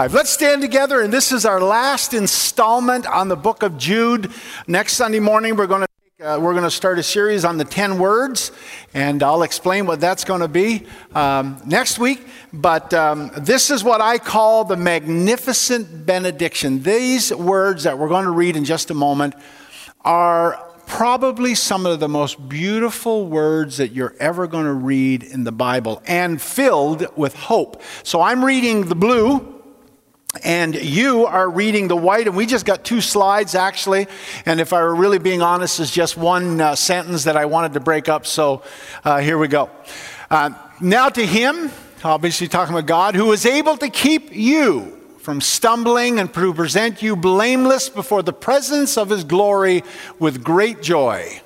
Let's stand together, and this is our last installment on the book of Jude. Next Sunday morning, we're going to uh, we're going to start a series on the 10 words, and I'll explain what that's going to be um, next week. But um, this is what I call the magnificent benediction. These words that we're going to read in just a moment are probably some of the most beautiful words that you're ever going to read in the Bible and filled with hope. So I'm reading the blue and you are reading the white, and we just got two slides actually. And if I were really being honest, is just one uh, sentence that I wanted to break up. So uh, here we go. Uh, now to him, obviously talking about God, who is able to keep you from stumbling and to present you blameless before the presence of his glory with great joy.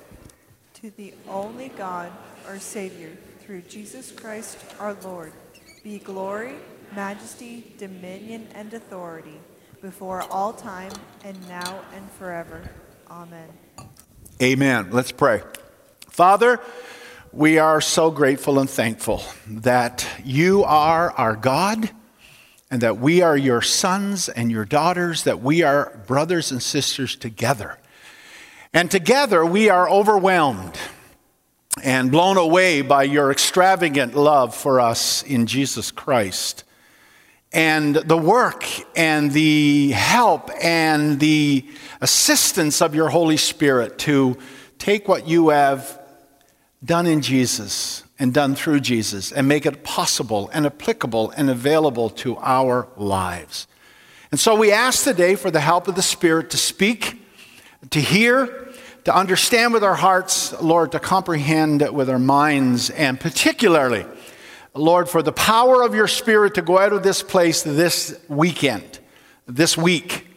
To the only God, our Savior, through Jesus Christ our Lord, be glory majesty, dominion, and authority before all time and now and forever. Amen. Amen. Let's pray. Father, we are so grateful and thankful that you are our God and that we are your sons and your daughters, that we are brothers and sisters together. And together we are overwhelmed and blown away by your extravagant love for us in Jesus Christ and the work and the help and the assistance of your Holy Spirit to take what you have done in Jesus and done through Jesus and make it possible and applicable and available to our lives. And so we ask today for the help of the Spirit to speak, to hear, to understand with our hearts, Lord, to comprehend with our minds, and particularly, Lord, for the power of your Spirit to go out of this place this weekend, this week.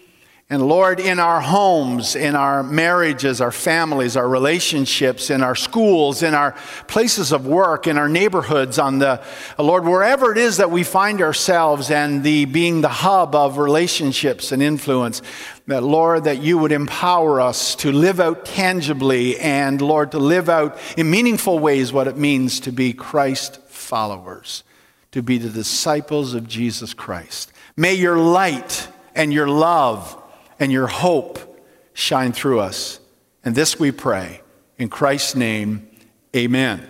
And Lord, in our homes, in our marriages, our families, our relationships, in our schools, in our places of work, in our neighborhoods, on the Lord, wherever it is that we find ourselves and the being the hub of relationships and influence, that Lord, that you would empower us to live out tangibly and Lord, to live out in meaningful ways what it means to be Christ followers, to be the disciples of Jesus Christ. May your light and your love and your hope shine through us. And this we pray. In Christ's name, amen.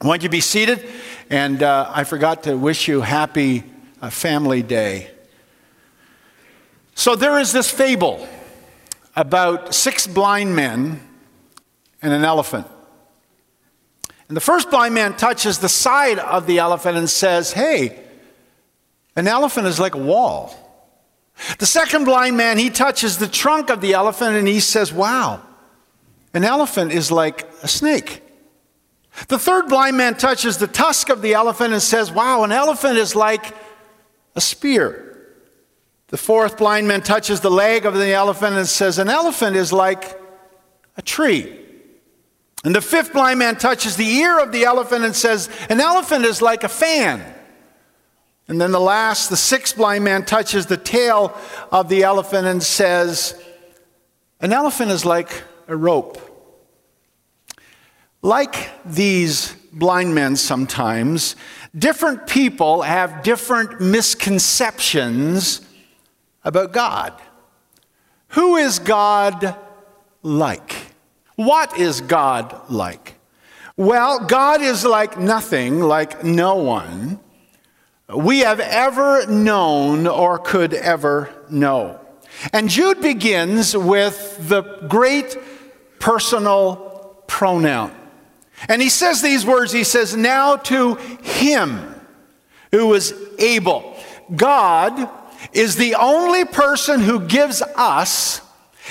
I want you to be seated. And uh, I forgot to wish you happy uh, family day. So there is this fable about six blind men and an elephant. And the first blind man touches the side of the elephant and says, Hey, an elephant is like a wall. The second blind man, he touches the trunk of the elephant and he says, Wow, an elephant is like a snake. The third blind man touches the tusk of the elephant and says, Wow, an elephant is like a spear. The fourth blind man touches the leg of the elephant and says, An elephant is like a tree. And the fifth blind man touches the ear of the elephant and says, An elephant is like a fan. And then the last, the sixth blind man touches the tail of the elephant and says, An elephant is like a rope. Like these blind men sometimes, different people have different misconceptions about God. Who is God like? What is God like? Well, God is like nothing, like no one we have ever known or could ever know. And Jude begins with the great personal pronoun. And he says these words He says, Now to him who is able. God is the only person who gives us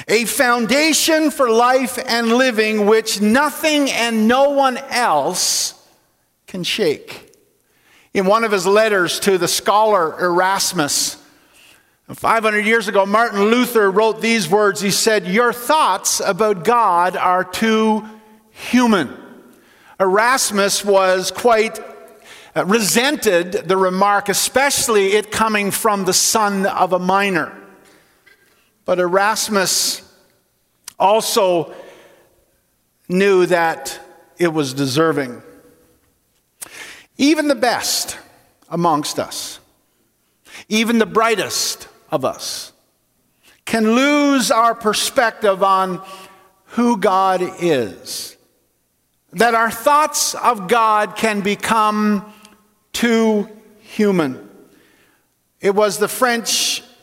a foundation for life and living which nothing and no one else can shake. In one of his letters to the scholar Erasmus, 500 years ago, Martin Luther wrote these words. He said, Your thoughts about God are too human. Erasmus was quite uh, resented the remark, especially it coming from the son of a miner. But Erasmus also knew that it was deserving. Even the best amongst us, even the brightest of us, can lose our perspective on who God is. That our thoughts of God can become too human. It was the French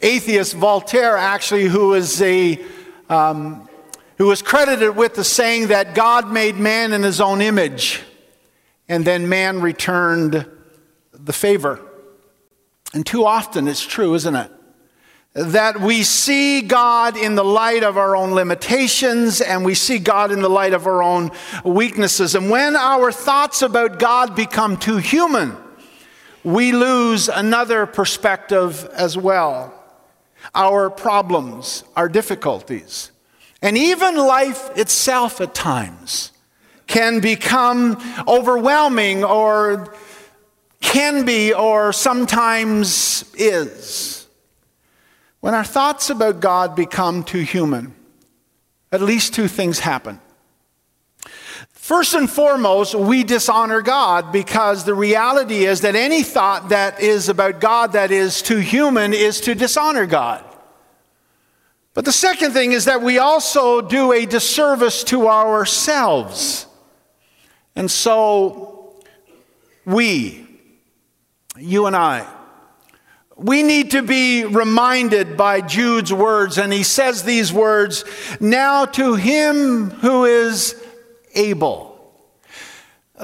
atheist Voltaire, actually, who was a um, who was credited with the saying that God made man in his own image, and then man returned the favor. And too often it's true, isn't it? That we see God in the light of our own limitations and we see God in the light of our own weaknesses. And when our thoughts about God become too human, we lose another perspective as well. Our problems, our difficulties, and even life itself at times can become overwhelming or can be or sometimes is. When our thoughts about God become too human, at least two things happen. First and foremost, we dishonor God because the reality is that any thought that is about God that is too human is to dishonor God. But the second thing is that we also do a disservice to ourselves. And so, we, you and I, we need to be reminded by Jude's words, and he says these words Now to him who is able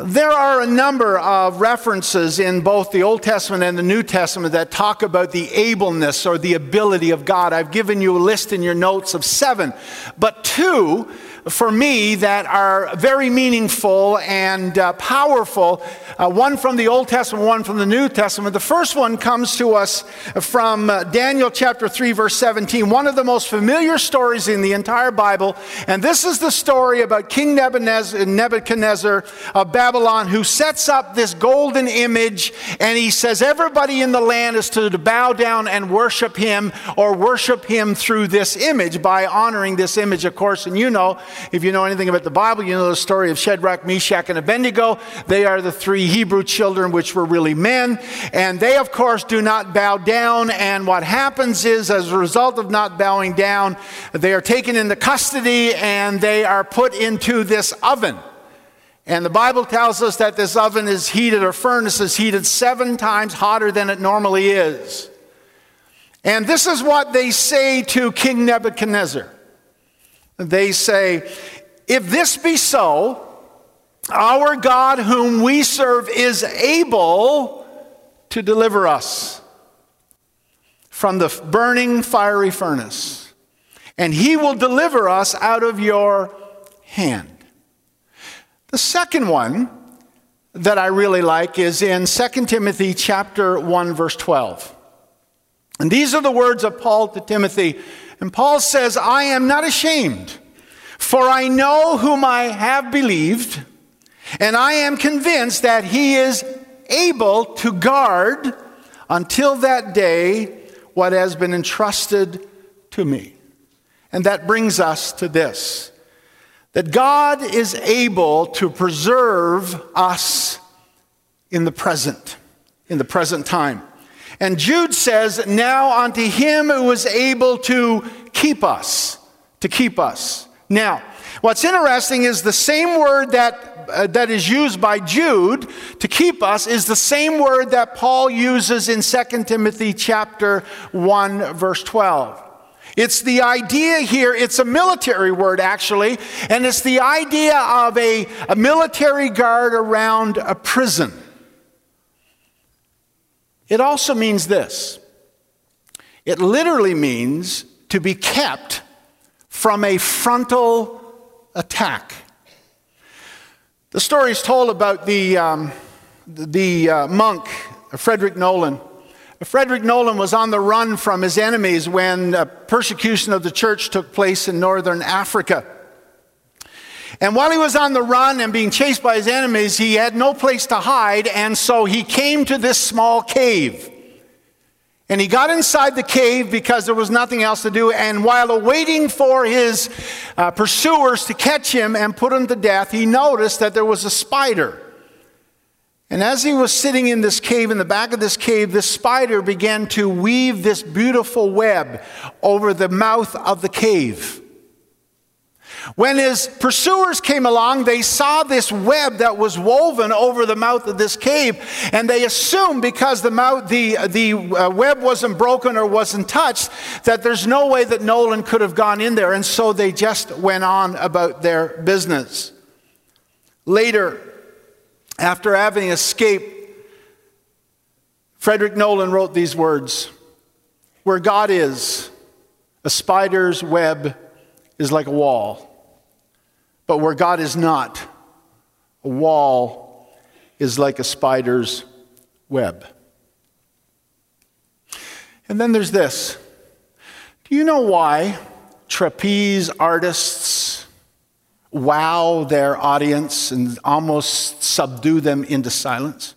there are a number of references in both the Old Testament and the New Testament that talk about the ableness or the ability of God. I've given you a list in your notes of seven, but two for me that are very meaningful and uh, powerful. Uh, one from the Old Testament, one from the New Testament. The first one comes to us from uh, Daniel chapter 3, verse 17, one of the most familiar stories in the entire Bible. And this is the story about King Nebuchadnezzar of Babylon who sets up this golden image and he says everybody in the land is to bow down and worship him or worship him through this image by honoring this image, of course. And you know, if you know anything about the Bible, you know the story of Shadrach, Meshach, and Abednego. They are the three Hebrew children, which were really men. And they, of course, do not bow down. And what happens is, as a result of not bowing down, they are taken into custody and they are put into this oven. And the Bible tells us that this oven is heated, or furnace is heated seven times hotter than it normally is. And this is what they say to King Nebuchadnezzar. They say, If this be so, our God, whom we serve, is able to deliver us from the burning fiery furnace, and he will deliver us out of your hand. The second one that I really like is in 2 Timothy chapter 1 verse 12. And these are the words of Paul to Timothy and Paul says, I am not ashamed, for I know whom I have believed, and I am convinced that he is able to guard until that day what has been entrusted to me. And that brings us to this that God is able to preserve us in the present, in the present time. And Jude says, Now unto him who is able to keep us, to keep us. Now, what's interesting is the same word that, uh, that is used by Jude to keep us is the same word that Paul uses in 2 Timothy chapter 1 verse 12. It's the idea here, it's a military word actually, and it's the idea of a, a military guard around a prison. It also means this it literally means to be kept from a frontal attack. The story is told about the, um, the uh, monk, Frederick Nolan. Frederick Nolan was on the run from his enemies when persecution of the church took place in northern Africa. And while he was on the run and being chased by his enemies, he had no place to hide, and so he came to this small cave. And he got inside the cave because there was nothing else to do. And while awaiting for his uh, pursuers to catch him and put him to death, he noticed that there was a spider. And as he was sitting in this cave, in the back of this cave, this spider began to weave this beautiful web over the mouth of the cave. When his pursuers came along, they saw this web that was woven over the mouth of this cave, and they assumed because the, mouth, the, the uh, web wasn't broken or wasn't touched, that there's no way that Nolan could have gone in there, and so they just went on about their business. Later, after having escaped, Frederick Nolan wrote these words Where God is, a spider's web is like a wall. But where God is not, a wall is like a spider's web. And then there's this. Do you know why trapeze artists wow their audience and almost subdue them into silence?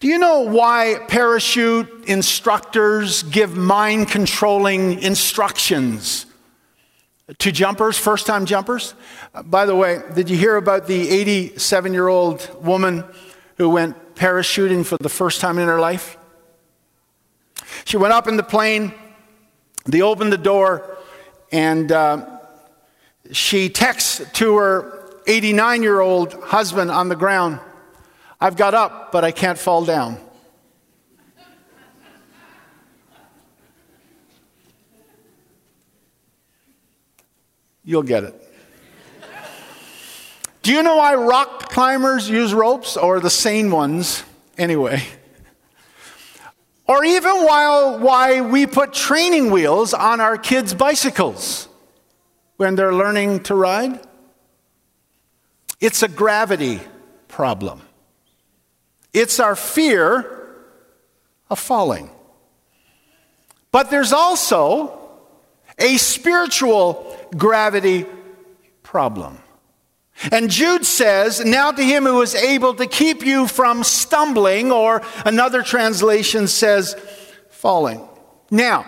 Do you know why parachute instructors give mind controlling instructions to jumpers, first time jumpers? Uh, by the way, did you hear about the 87 year old woman who went parachuting for the first time in her life? She went up in the plane, they opened the door, and uh, she texts to her 89 year old husband on the ground, I've got up, but I can't fall down. You'll get it. Do you know why rock climbers use ropes, or the sane ones anyway? Or even while, why we put training wheels on our kids' bicycles when they're learning to ride? It's a gravity problem. It's our fear of falling. But there's also a spiritual gravity problem. And Jude says, Now to him who is able to keep you from stumbling, or another translation says, falling. Now,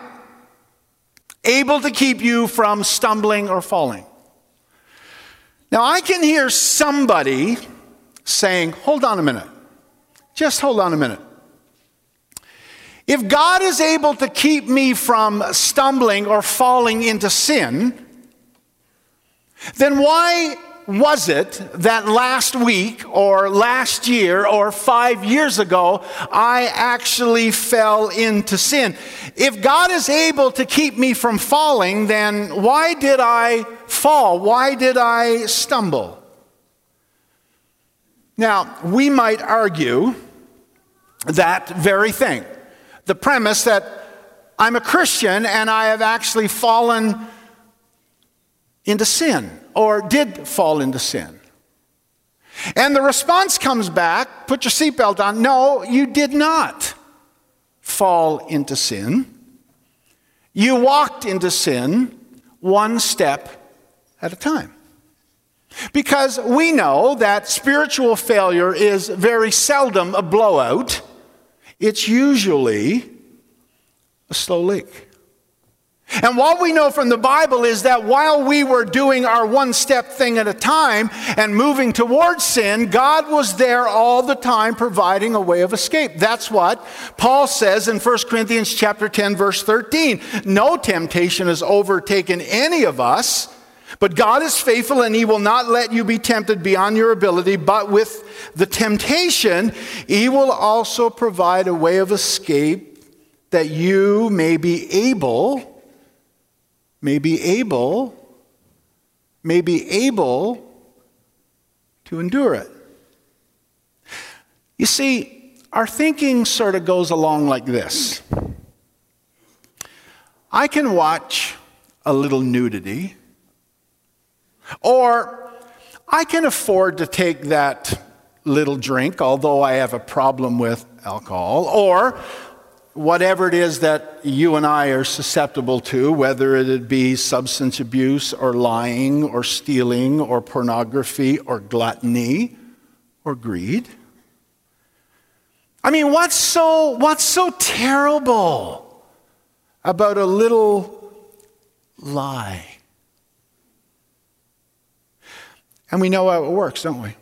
able to keep you from stumbling or falling. Now, I can hear somebody saying, Hold on a minute. Just hold on a minute. If God is able to keep me from stumbling or falling into sin, then why was it that last week or last year or five years ago I actually fell into sin? If God is able to keep me from falling, then why did I fall? Why did I stumble? Now, we might argue that very thing. The premise that I'm a Christian and I have actually fallen into sin or did fall into sin. And the response comes back put your seatbelt on. No, you did not fall into sin. You walked into sin one step at a time. Because we know that spiritual failure is very seldom a blowout, it's usually a slow leak. And what we know from the Bible is that while we were doing our one step thing at a time and moving towards sin, God was there all the time providing a way of escape. That's what Paul says in 1 Corinthians chapter 10 verse 13. No temptation has overtaken any of us, but God is faithful and he will not let you be tempted beyond your ability, but with the temptation, he will also provide a way of escape that you may be able may be able, may be able to endure it. You see, our thinking sort of goes along like this I can watch a little nudity, or I can afford to take that little drink, although I have a problem with alcohol, or whatever it is that you and I are susceptible to, whether it be substance abuse or lying or stealing or pornography or gluttony or greed. I mean, what's so, what's so terrible about a little lie? And we know how it works, don't we?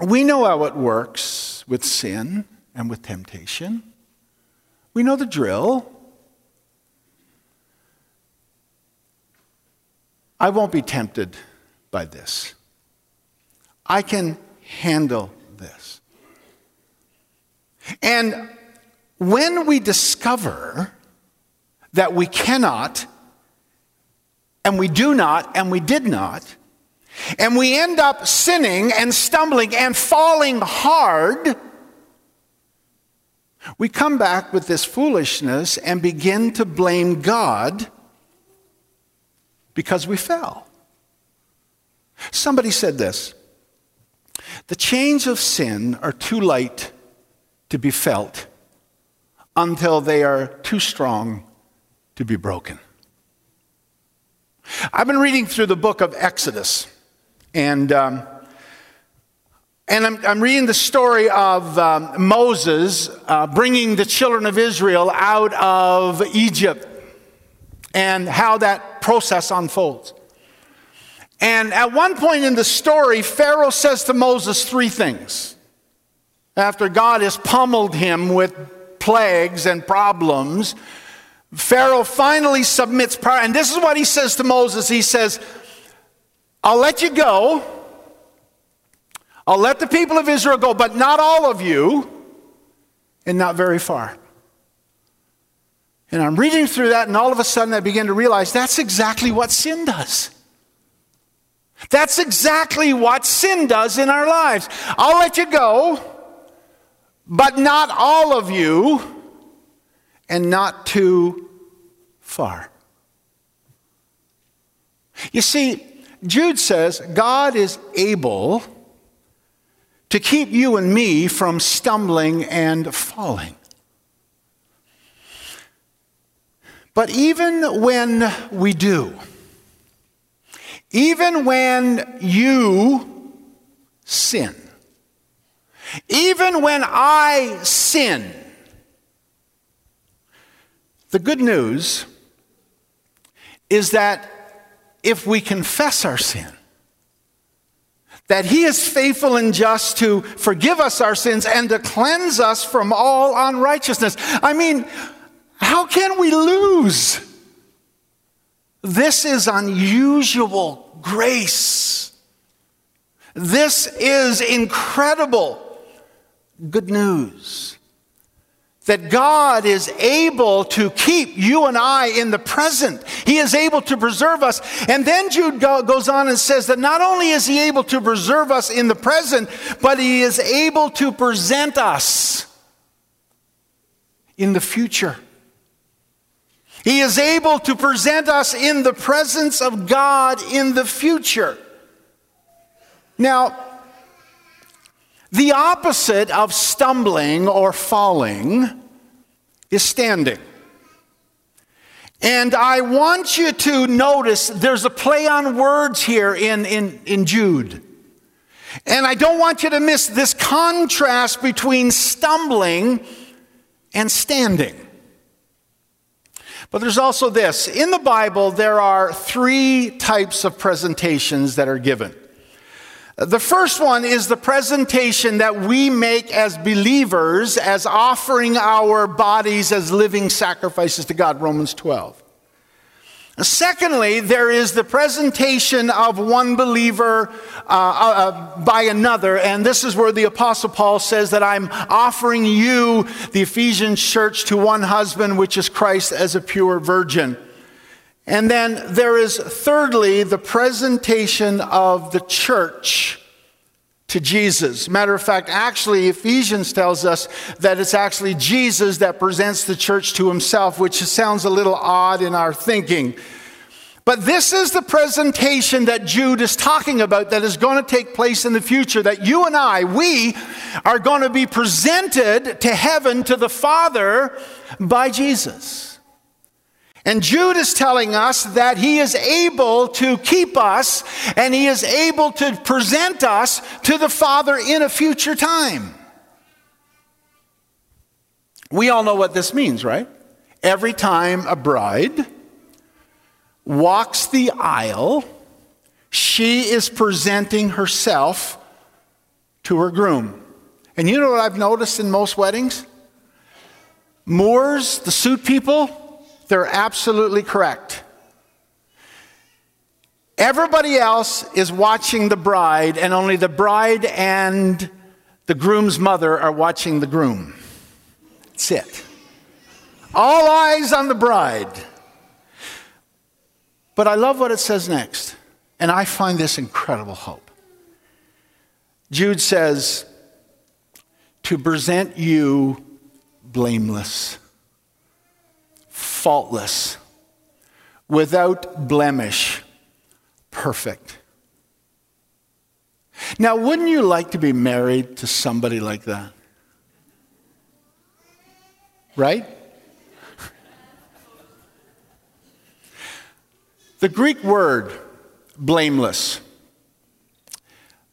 we know how it works with sin and with temptation. We know the drill. I won't be tempted by this. I can handle this. And when we discover that we cannot, and we do not, and we did not, and we end up sinning and stumbling and falling hard, we come back with this foolishness and begin to blame God because we fell. Somebody said this The chains of sin are too light to be felt until they are too strong to be broken. I've been reading through the book of Exodus, and, um, and I'm, I'm, reading the story of um, Moses uh, bringing the children of Israel out of Egypt and how that process unfolds. And at one point in the story, Pharaoh says to Moses three things. After God has pummeled him with plagues and problems, Pharaoh finally submits. And this is what he says to Moses He says, I'll let you go. I'll let the people of Israel go, but not all of you, and not very far. And I'm reading through that, and all of a sudden I begin to realize that's exactly what sin does. That's exactly what sin does in our lives. I'll let you go, but not all of you, and not too far. You see, Jude says God is able to keep you and me from stumbling and falling. But even when we do, even when you sin, even when I sin, the good news is that if we confess our sin, that he is faithful and just to forgive us our sins and to cleanse us from all unrighteousness. I mean, how can we lose? This is unusual grace. This is incredible good news. That God is able to keep you and I in the present. He is able to preserve us. And then Jude goes on and says that not only is He able to preserve us in the present, but He is able to present us in the future. He is able to present us in the presence of God in the future. Now, the opposite of stumbling or falling is standing. And I want you to notice there's a play on words here in, in, in Jude. And I don't want you to miss this contrast between stumbling and standing. But there's also this in the Bible, there are three types of presentations that are given. The first one is the presentation that we make as believers as offering our bodies as living sacrifices to God, Romans 12. Secondly, there is the presentation of one believer uh, uh, by another, and this is where the Apostle Paul says that I'm offering you, the Ephesian church, to one husband, which is Christ, as a pure virgin. And then there is, thirdly, the presentation of the church to Jesus. Matter of fact, actually, Ephesians tells us that it's actually Jesus that presents the church to himself, which sounds a little odd in our thinking. But this is the presentation that Jude is talking about that is going to take place in the future. That you and I, we are going to be presented to heaven, to the Father, by Jesus. And Jude is telling us that he is able to keep us and he is able to present us to the Father in a future time. We all know what this means, right? Every time a bride walks the aisle, she is presenting herself to her groom. And you know what I've noticed in most weddings? Moores, the suit people, they're absolutely correct. Everybody else is watching the bride, and only the bride and the groom's mother are watching the groom. That's it. All eyes on the bride. But I love what it says next, and I find this incredible hope. Jude says, to present you blameless, faultless, without blemish perfect. Now, wouldn't you like to be married to somebody like that? Right? The Greek word blameless,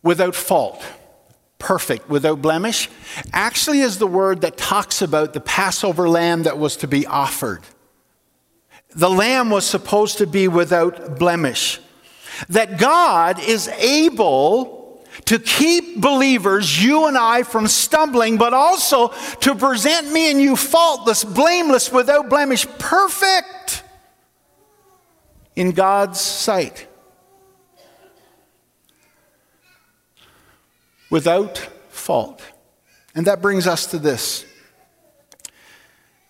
without fault, perfect, without blemish, actually is the word that talks about the Passover lamb that was to be offered. The lamb was supposed to be without blemish that God is able to keep believers, you and I, from stumbling, but also to present me and you faultless, blameless, without blemish, perfect in God's sight. Without fault. And that brings us to this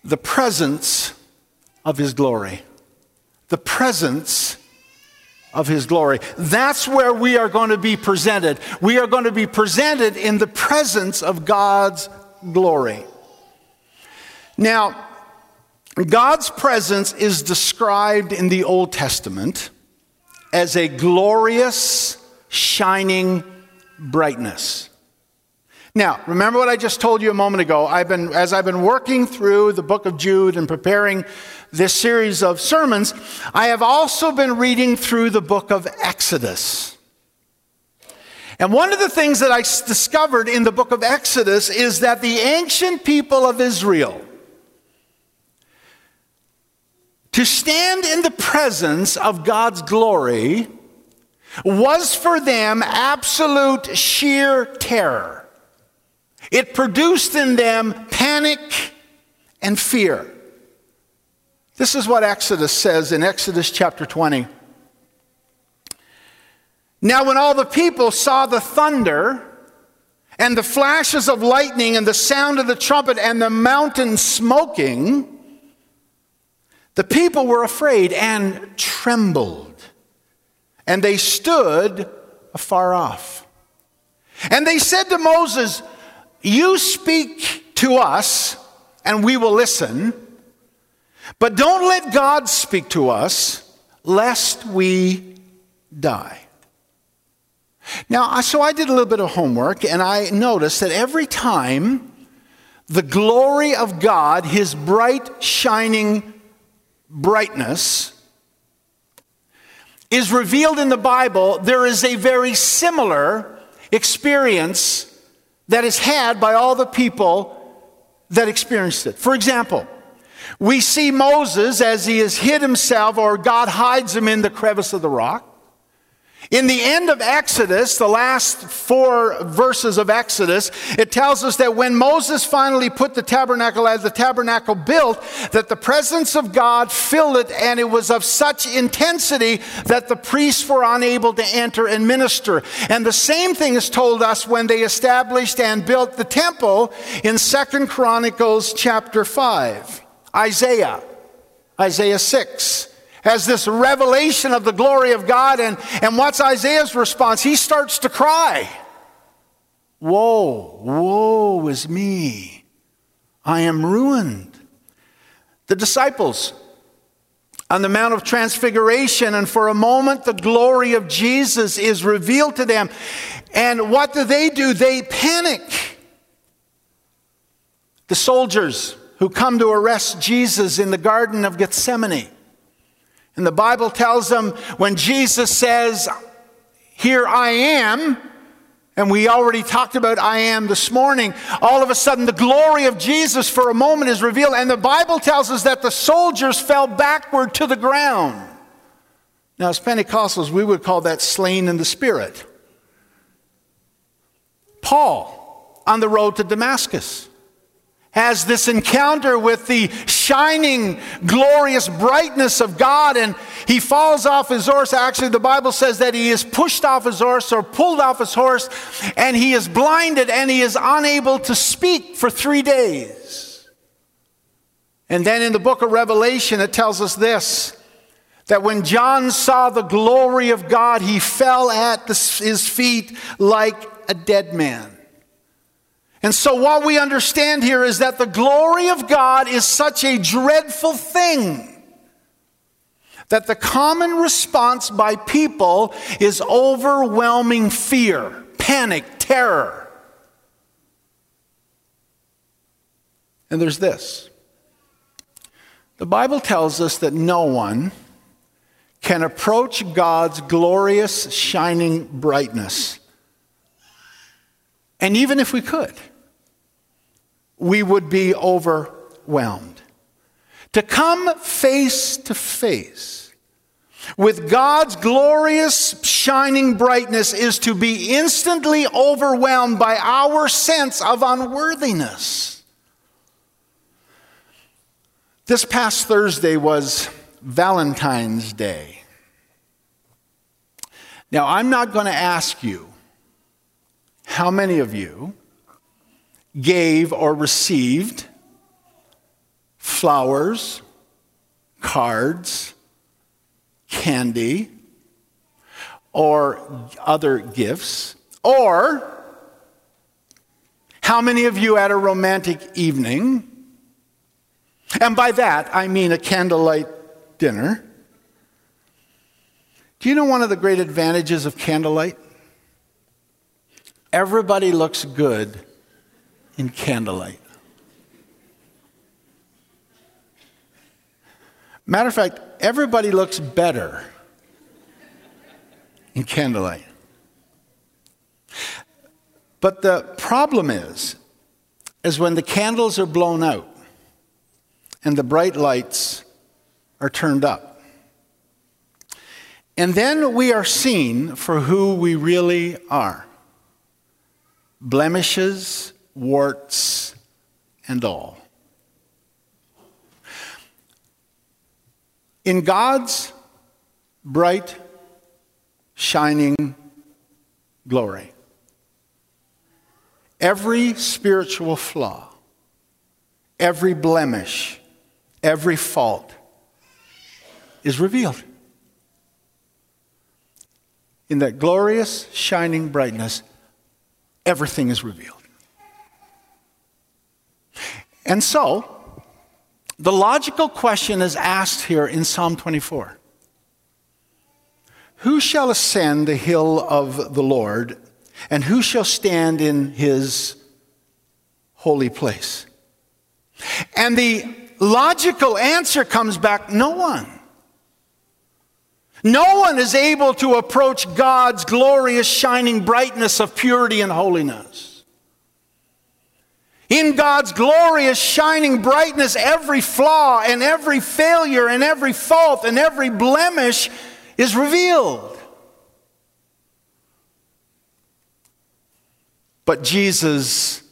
the presence of His glory. The presence of his glory. That's where we are going to be presented. We are going to be presented in the presence of God's glory. Now, God's presence is described in the Old Testament as a glorious, shining brightness. Now, remember what I just told you a moment ago. I've been, as I've been working through the book of Jude and preparing this series of sermons, I have also been reading through the book of Exodus. And one of the things that I discovered in the book of Exodus is that the ancient people of Israel, to stand in the presence of God's glory, was for them absolute sheer terror. It produced in them panic and fear. This is what Exodus says in Exodus chapter 20. Now, when all the people saw the thunder and the flashes of lightning and the sound of the trumpet and the mountain smoking, the people were afraid and trembled, and they stood afar off. And they said to Moses, you speak to us, and we will listen, but don't let God speak to us, lest we die. Now, so I did a little bit of homework, and I noticed that every time the glory of God, his bright, shining brightness, is revealed in the Bible, there is a very similar experience that is had by all the people that experienced it. For example, we see Moses as he has hid himself, or God hides him in the crevice of the rock. In the end of Exodus, the last four verses of Exodus, it tells us that when Moses finally put the tabernacle as the tabernacle built, that the presence of God filled it, and it was of such intensity that the priests were unable to enter and minister. And the same thing is told us when they established and built the temple in Second Chronicles chapter 5. Isaiah, Isaiah 6 has this revelation of the glory of God. And, and what's Isaiah's response? He starts to cry. Woe, woe is me. I am ruined. The disciples on the Mount of Transfiguration, and for a moment the glory of Jesus is revealed to them. And what do they do? They panic. The soldiers who come to arrest Jesus in the Garden of Gethsemane and the Bible tells them when Jesus says, Here I am, and we already talked about I am this morning, all of a sudden the glory of Jesus for a moment is revealed. And the Bible tells us that the soldiers fell backward to the ground. Now, as Pentecostals, we would call that slain in the spirit. Paul on the road to Damascus has this encounter with the shining, glorious brightness of God, and he falls off his horse. Actually, the Bible says that he is pushed off his horse or pulled off his horse, and he is blinded and he is unable to speak for three days. And then in the book of Revelation, it tells us this that when John saw the glory of God, he fell at his feet like a dead man. And so, what we understand here is that the glory of God is such a dreadful thing that the common response by people is overwhelming fear, panic, terror. And there's this the Bible tells us that no one can approach God's glorious, shining brightness. And even if we could, we would be overwhelmed. To come face to face with God's glorious shining brightness is to be instantly overwhelmed by our sense of unworthiness. This past Thursday was Valentine's Day. Now, I'm not going to ask you how many of you gave or received flowers, cards, candy, or other gifts, or how many of you had a romantic evening? And by that, I mean a candlelight dinner. Do you know one of the great advantages of candlelight? Everybody looks good in candlelight. Matter of fact, everybody looks better in candlelight. But the problem is, is when the candles are blown out and the bright lights are turned up. And then we are seen for who we really are blemishes warts and all. In God's bright, shining glory, every spiritual flaw, every blemish, every fault is revealed. In that glorious, shining brightness, everything is revealed. And so, the logical question is asked here in Psalm 24 Who shall ascend the hill of the Lord, and who shall stand in his holy place? And the logical answer comes back no one. No one is able to approach God's glorious shining brightness of purity and holiness. In God's glorious shining brightness, every flaw and every failure and every fault and every blemish is revealed. But Jesus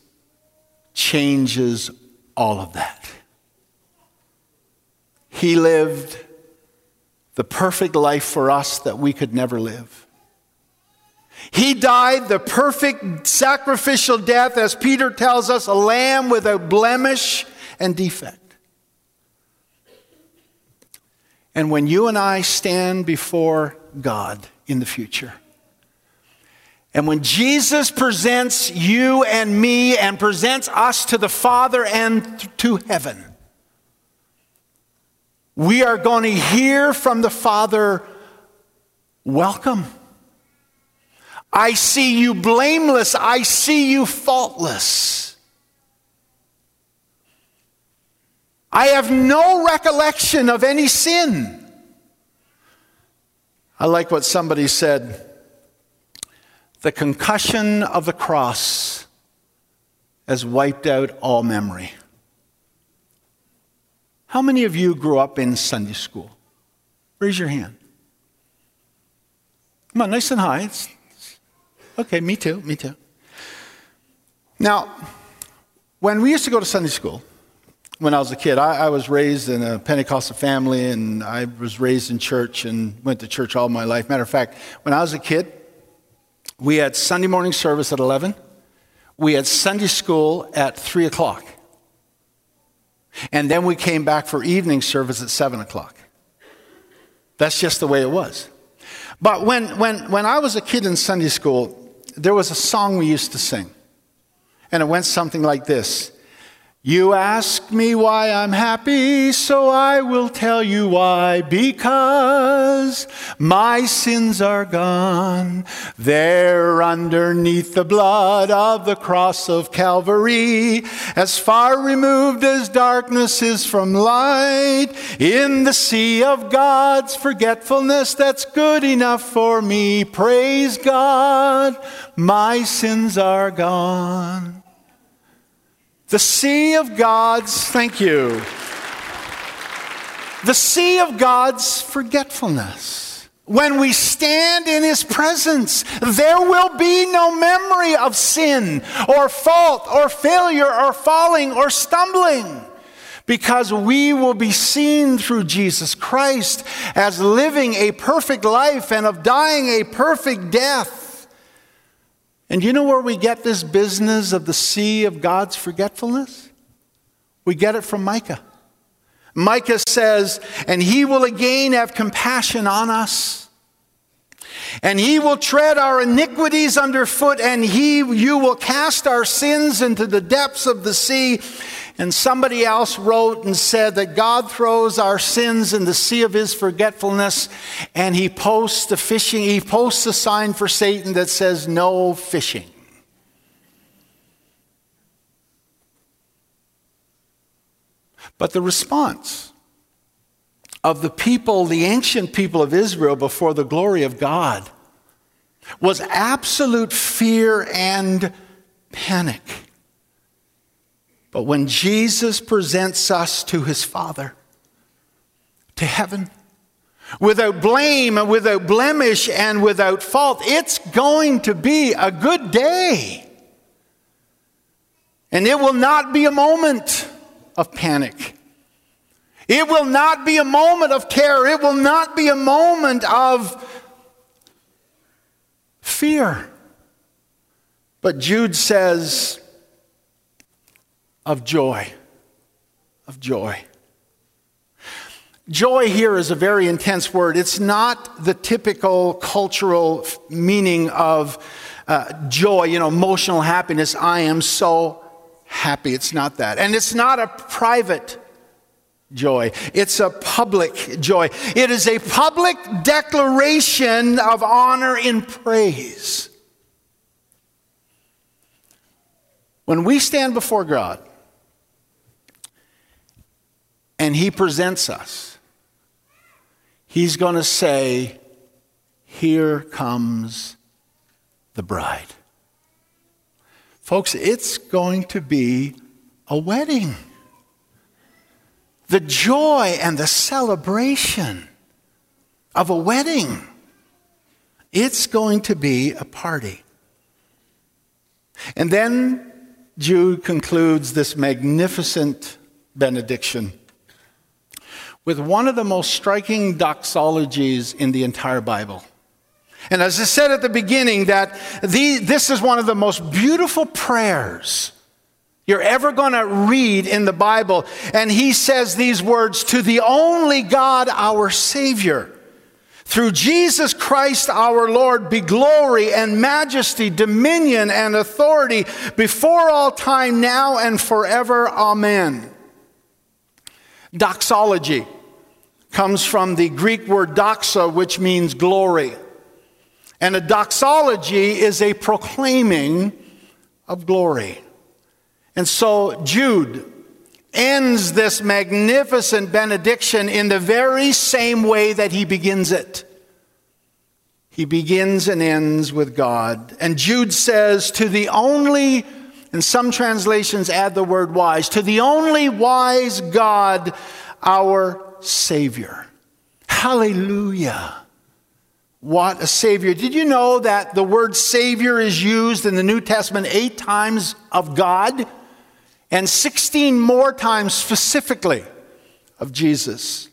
changes all of that. He lived the perfect life for us that we could never live. He died the perfect sacrificial death, as Peter tells us, a lamb without blemish and defect. And when you and I stand before God in the future, and when Jesus presents you and me and presents us to the Father and to heaven, we are going to hear from the Father, Welcome. I see you blameless. I see you faultless. I have no recollection of any sin. I like what somebody said the concussion of the cross has wiped out all memory. How many of you grew up in Sunday school? Raise your hand. Come on, nice and high. It's Okay, me too, me too. Now, when we used to go to Sunday school, when I was a kid, I, I, was raised in a Pentecostal family and I was raised in church and went to church all my life. Matter of fact, when I was a kid, we had Sunday morning service at 11, we had Sunday school at 3 o'clock, and then we came back for evening service at 7 o'clock. That's just the way it was. But when, when, when I was a kid in Sunday school, there was a song we used to sing. And it went something like this You ask me why I'm happy, so I will tell you why. Because my sins are gone. They're underneath the blood of the cross of Calvary, as far removed as darkness is from light. In the sea of God's forgetfulness, that's good enough for me. Praise God, my sins are gone. The sea of God's, thank you. The sea of God's forgetfulness. When we stand in His presence, there will be no memory of sin or fault or failure or falling or stumbling because we will be seen through Jesus Christ as living a perfect life and of dying a perfect death. And you know where we get this business of the sea of God's forgetfulness? We get it from Micah. Micah says, And he will again have compassion on us. And he will tread our iniquities underfoot, and he, you will cast our sins into the depths of the sea. And somebody else wrote and said that God throws our sins in the sea of his forgetfulness and he posts a fishing, he posts a sign for Satan that says no fishing. But the response of the people, the ancient people of Israel before the glory of God, was absolute fear and panic. But when Jesus presents us to his Father, to heaven, without blame and without blemish and without fault, it's going to be a good day. And it will not be a moment of panic. It will not be a moment of terror. It will not be a moment of fear. But Jude says, of joy. Of joy. Joy here is a very intense word. It's not the typical cultural meaning of uh, joy, you know, emotional happiness. I am so happy. It's not that. And it's not a private joy, it's a public joy. It is a public declaration of honor in praise. When we stand before God, and he presents us, he's going to say, Here comes the bride. Folks, it's going to be a wedding. The joy and the celebration of a wedding. It's going to be a party. And then Jude concludes this magnificent benediction with one of the most striking doxologies in the entire Bible. And as I said at the beginning, that the, this is one of the most beautiful prayers you're ever going to read in the Bible. And he says these words to the only God, our Savior. Through Jesus Christ our Lord be glory and majesty, dominion and authority before all time, now and forever. Amen. Doxology comes from the Greek word doxa, which means glory. And a doxology is a proclaiming of glory. And so Jude ends this magnificent benediction in the very same way that he begins it. He begins and ends with God. And Jude says, To the only and some translations add the word wise. To the only wise God, our Savior. Hallelujah. What a Savior. Did you know that the word Savior is used in the New Testament eight times of God and 16 more times specifically of Jesus?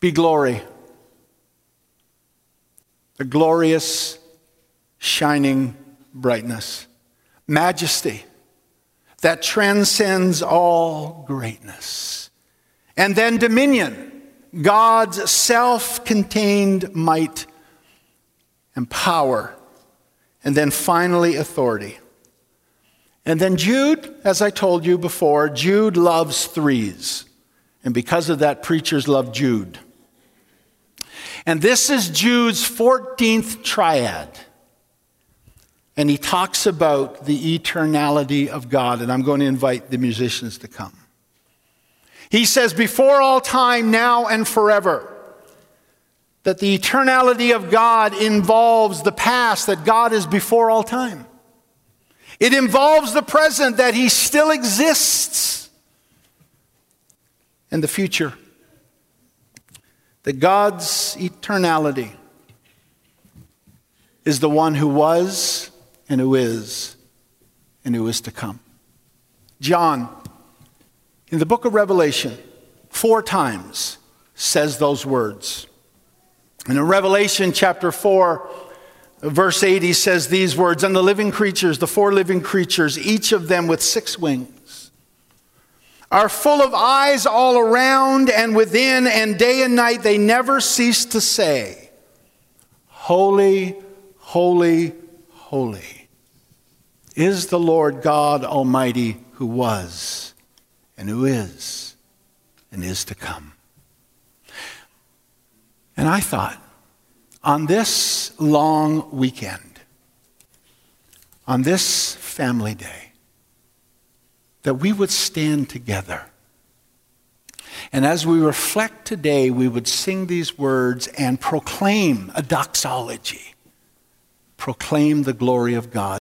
Be glory. The glorious, shining brightness. Majesty that transcends all greatness. And then dominion God's self contained might and power. And then finally, authority. And then Jude, as I told you before, Jude loves threes. And because of that, preachers love Jude. And this is Jude's 14th triad. And he talks about the eternality of God. And I'm going to invite the musicians to come. He says, before all time, now and forever. That the eternality of God involves the past, that God is before all time. It involves the present, that He still exists, and the future. That God's eternality is the one who was and who is and who is to come. John in the book of Revelation, four times says those words. And in Revelation chapter 4, verse 80 says these words And the living creatures, the four living creatures, each of them with six wings, are full of eyes all around and within, and day and night they never cease to say, Holy, holy, holy is the Lord God Almighty who was and who is and is to come. And I thought, on this long weekend, on this family day, that we would stand together. And as we reflect today, we would sing these words and proclaim a doxology, proclaim the glory of God.